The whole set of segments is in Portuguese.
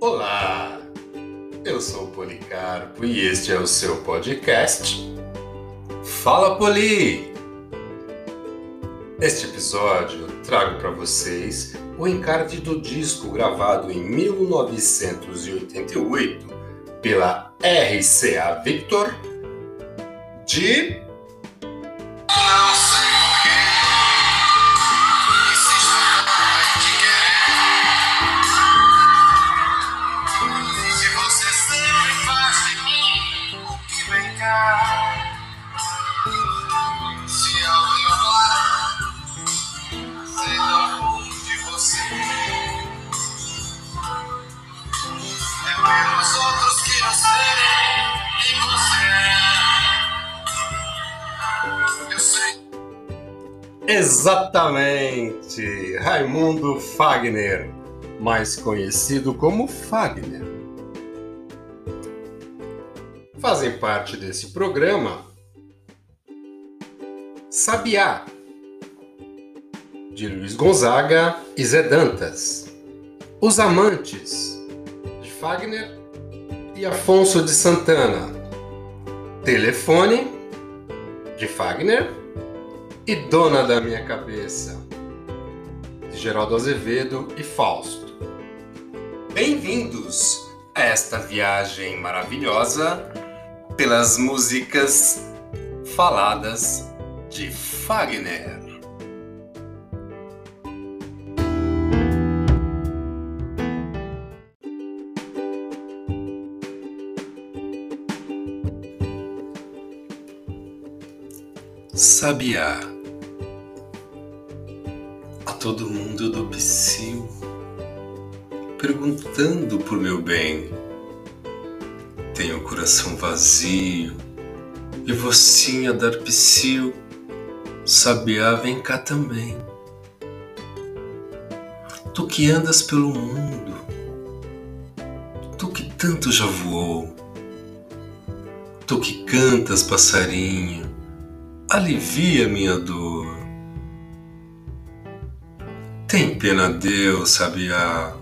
Olá, eu sou o Policarpo e este é o seu podcast Fala Poli! Neste episódio trago para vocês o encarte do disco gravado em 1988 pela RCA Victor de Exatamente! Raimundo Fagner, mais conhecido como Fagner. Fazem parte desse programa Sabiá, de Luiz Gonzaga e Zé Dantas, Os Amantes, de Fagner e Afonso de Santana, Telefone, de Fagner e Dona da Minha Cabeça, de Geraldo Azevedo e Fausto. Bem-vindos a esta viagem maravilhosa pelas músicas faladas de Fagner. Sabiá todo mundo do psil, perguntando por meu bem. Tenho o coração vazio e vocinha dar psil, sabiá vem cá também. Tu que andas pelo mundo, tu que tanto já voou, tu que cantas passarinho, alivia minha dor. Tem pena Deus, Sabiá.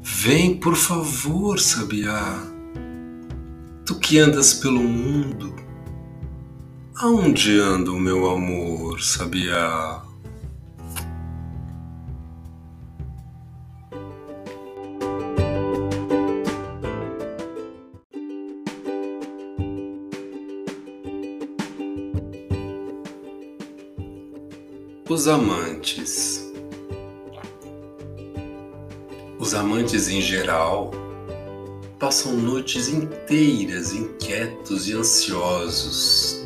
Vem, por favor, Sabiá. Tu que andas pelo mundo, aonde anda o meu amor, Sabiá? Os amantes. Os amantes em geral passam noites inteiras inquietos e ansiosos,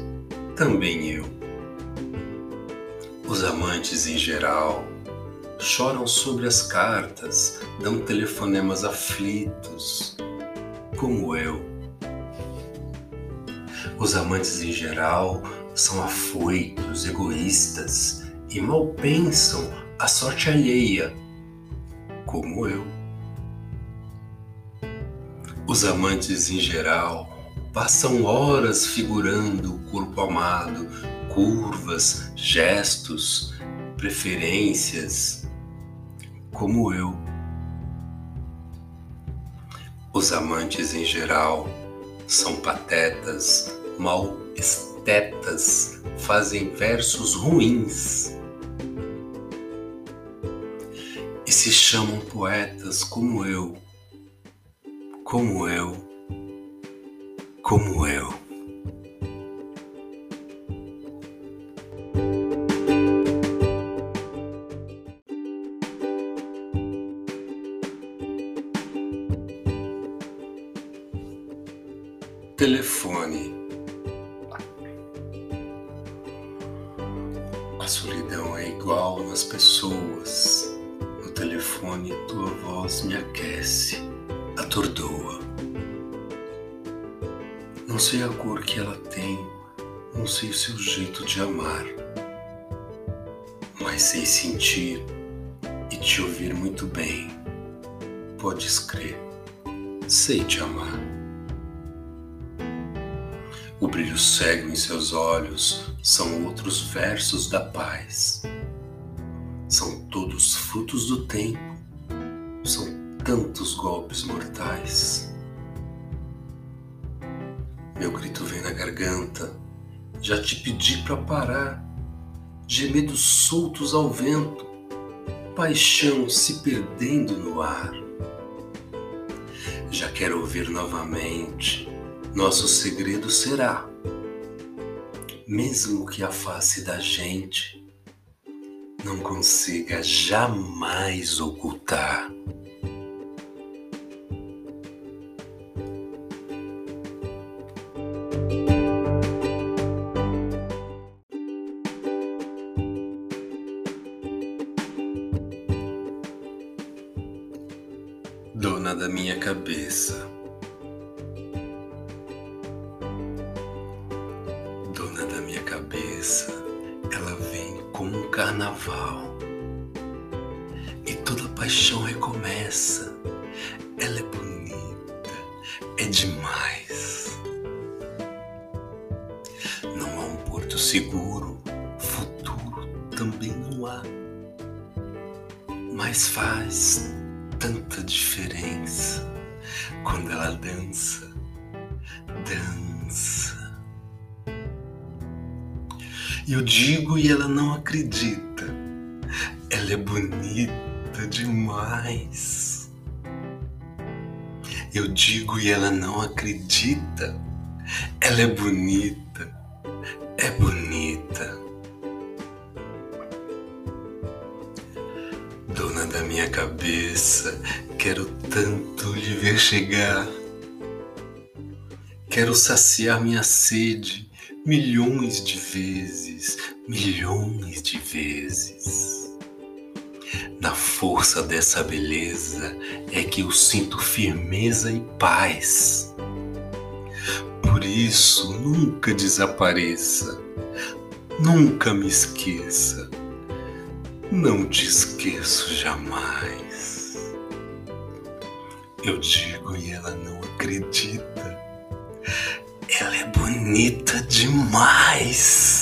também eu. Os amantes em geral choram sobre as cartas, dão telefonemas aflitos, como eu. Os amantes em geral são afoitos, egoístas e mal pensam a sorte alheia como eu. Os amantes em geral passam horas figurando o corpo amado, curvas, gestos, preferências, como eu. Os amantes em geral são patetas, mal estetas, fazem versos ruins se chamam poetas como eu, como eu, como eu. Telefone. A solidão é igual nas pessoas telefone tua voz me aquece, atordoa. Não sei a cor que ela tem, não sei o seu jeito de amar, mas sei sentir e te ouvir muito bem. Podes crer, sei te amar. O brilho cego em seus olhos são outros versos da paz são todos frutos do tempo, tantos golpes mortais. Meu grito vem na garganta, já te pedi para parar, gemidos soltos ao vento, paixão se perdendo no ar. Já quero ouvir novamente, nosso segredo será, mesmo que a face da gente não consiga jamais ocultar. Dona da minha cabeça. Dona da minha cabeça, ela vem como um carnaval e toda paixão recomeça. Ela é bonita, é demais. Não há um porto seguro, futuro também não há, mas faz tanta diferença quando ela dança, dança. Eu digo e ela não acredita. Ela é bonita demais. Eu digo e ela não acredita. Ela é bonita, é bonita. Minha cabeça, quero tanto lhe ver chegar. Quero saciar minha sede milhões de vezes, milhões de vezes. Na força dessa beleza é que eu sinto firmeza e paz. Por isso, nunca desapareça, nunca me esqueça não te esqueço jamais. Eu digo e ela não acredita. Ela é bonita demais.